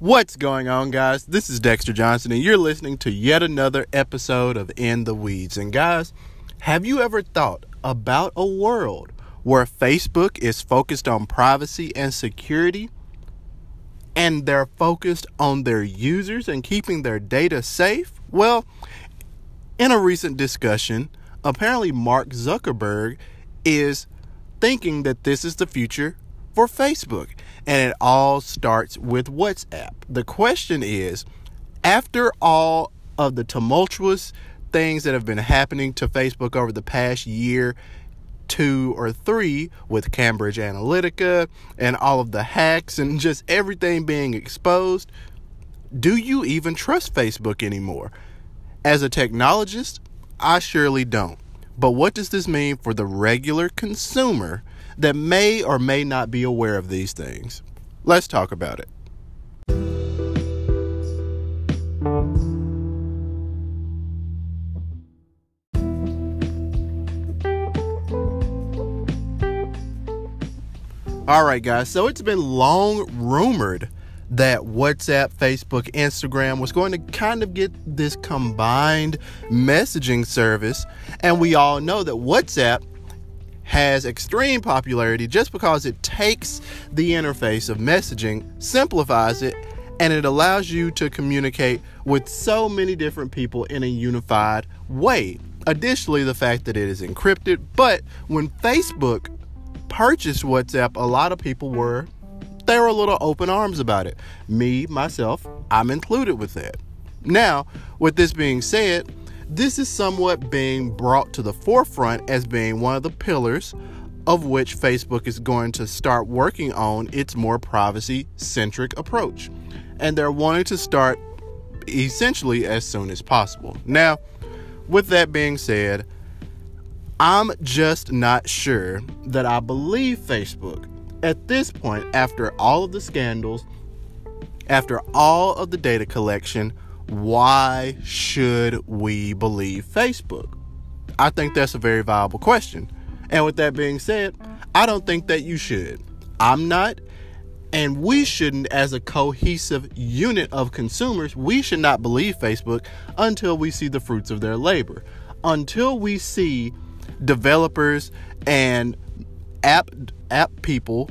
What's going on, guys? This is Dexter Johnson, and you're listening to yet another episode of In the Weeds. And, guys, have you ever thought about a world where Facebook is focused on privacy and security, and they're focused on their users and keeping their data safe? Well, in a recent discussion, apparently Mark Zuckerberg is thinking that this is the future for Facebook. And it all starts with WhatsApp. The question is after all of the tumultuous things that have been happening to Facebook over the past year, two or three, with Cambridge Analytica and all of the hacks and just everything being exposed, do you even trust Facebook anymore? As a technologist, I surely don't. But what does this mean for the regular consumer that may or may not be aware of these things. Let's talk about it. All right, guys. So it's been long rumored that WhatsApp, Facebook, Instagram was going to kind of get this combined messaging service. And we all know that WhatsApp has extreme popularity just because it takes the interface of messaging, simplifies it, and it allows you to communicate with so many different people in a unified way. Additionally, the fact that it is encrypted, but when Facebook purchased WhatsApp, a lot of people were they were a little open arms about it. Me, myself, I'm included with that. Now, with this being said, this is somewhat being brought to the forefront as being one of the pillars of which Facebook is going to start working on its more privacy centric approach. And they're wanting to start essentially as soon as possible. Now, with that being said, I'm just not sure that I believe Facebook at this point, after all of the scandals, after all of the data collection, why should we believe Facebook? I think that's a very viable question. And with that being said, I don't think that you should. I'm not. And we shouldn't, as a cohesive unit of consumers, we should not believe Facebook until we see the fruits of their labor. Until we see developers and app app people,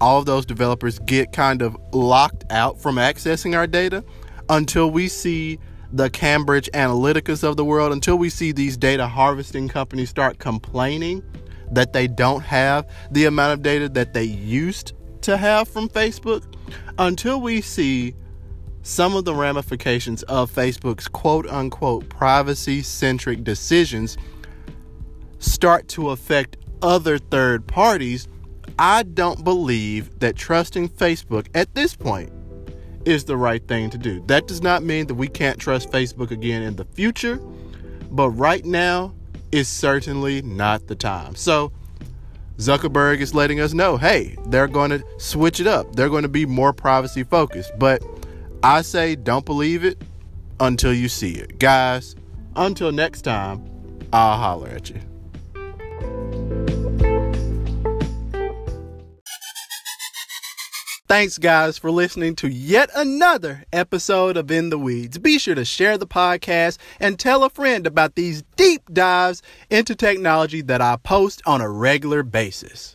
all of those developers get kind of locked out from accessing our data until we see the Cambridge Analyticas of the world, until we see these data harvesting companies start complaining that they don't have the amount of data that they used to have from Facebook, until we see some of the ramifications of Facebook's quote unquote privacy centric decisions start to affect other third parties, I don't believe that trusting Facebook at this point is the right thing to do. That does not mean that we can't trust Facebook again in the future, but right now is certainly not the time. So, Zuckerberg is letting us know hey, they're going to switch it up. They're going to be more privacy focused. But I say don't believe it until you see it. Guys, until next time, I'll holler at you. Thanks, guys, for listening to yet another episode of In the Weeds. Be sure to share the podcast and tell a friend about these deep dives into technology that I post on a regular basis.